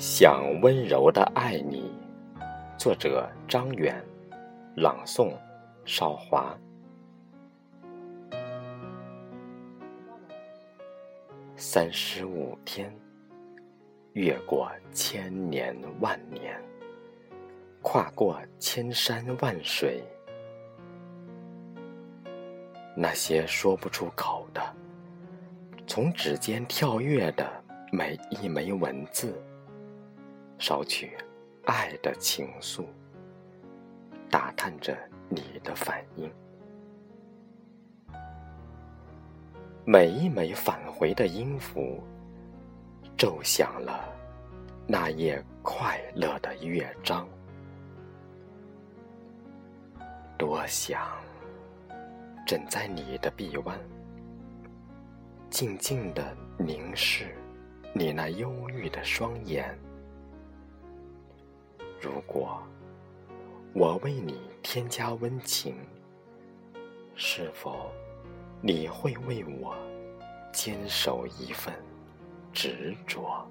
想温柔的爱你，作者张远，朗诵少华。三十五天，越过千年万年，跨过千山万水，那些说不出口的，从指尖跳跃的每一枚文字。捎去爱的情愫，打探着你的反应。每一枚返回的音符，奏响了那夜快乐的乐章。多想枕在你的臂弯，静静的凝视你那忧郁的双眼。如果我为你添加温情，是否你会为我坚守一份执着？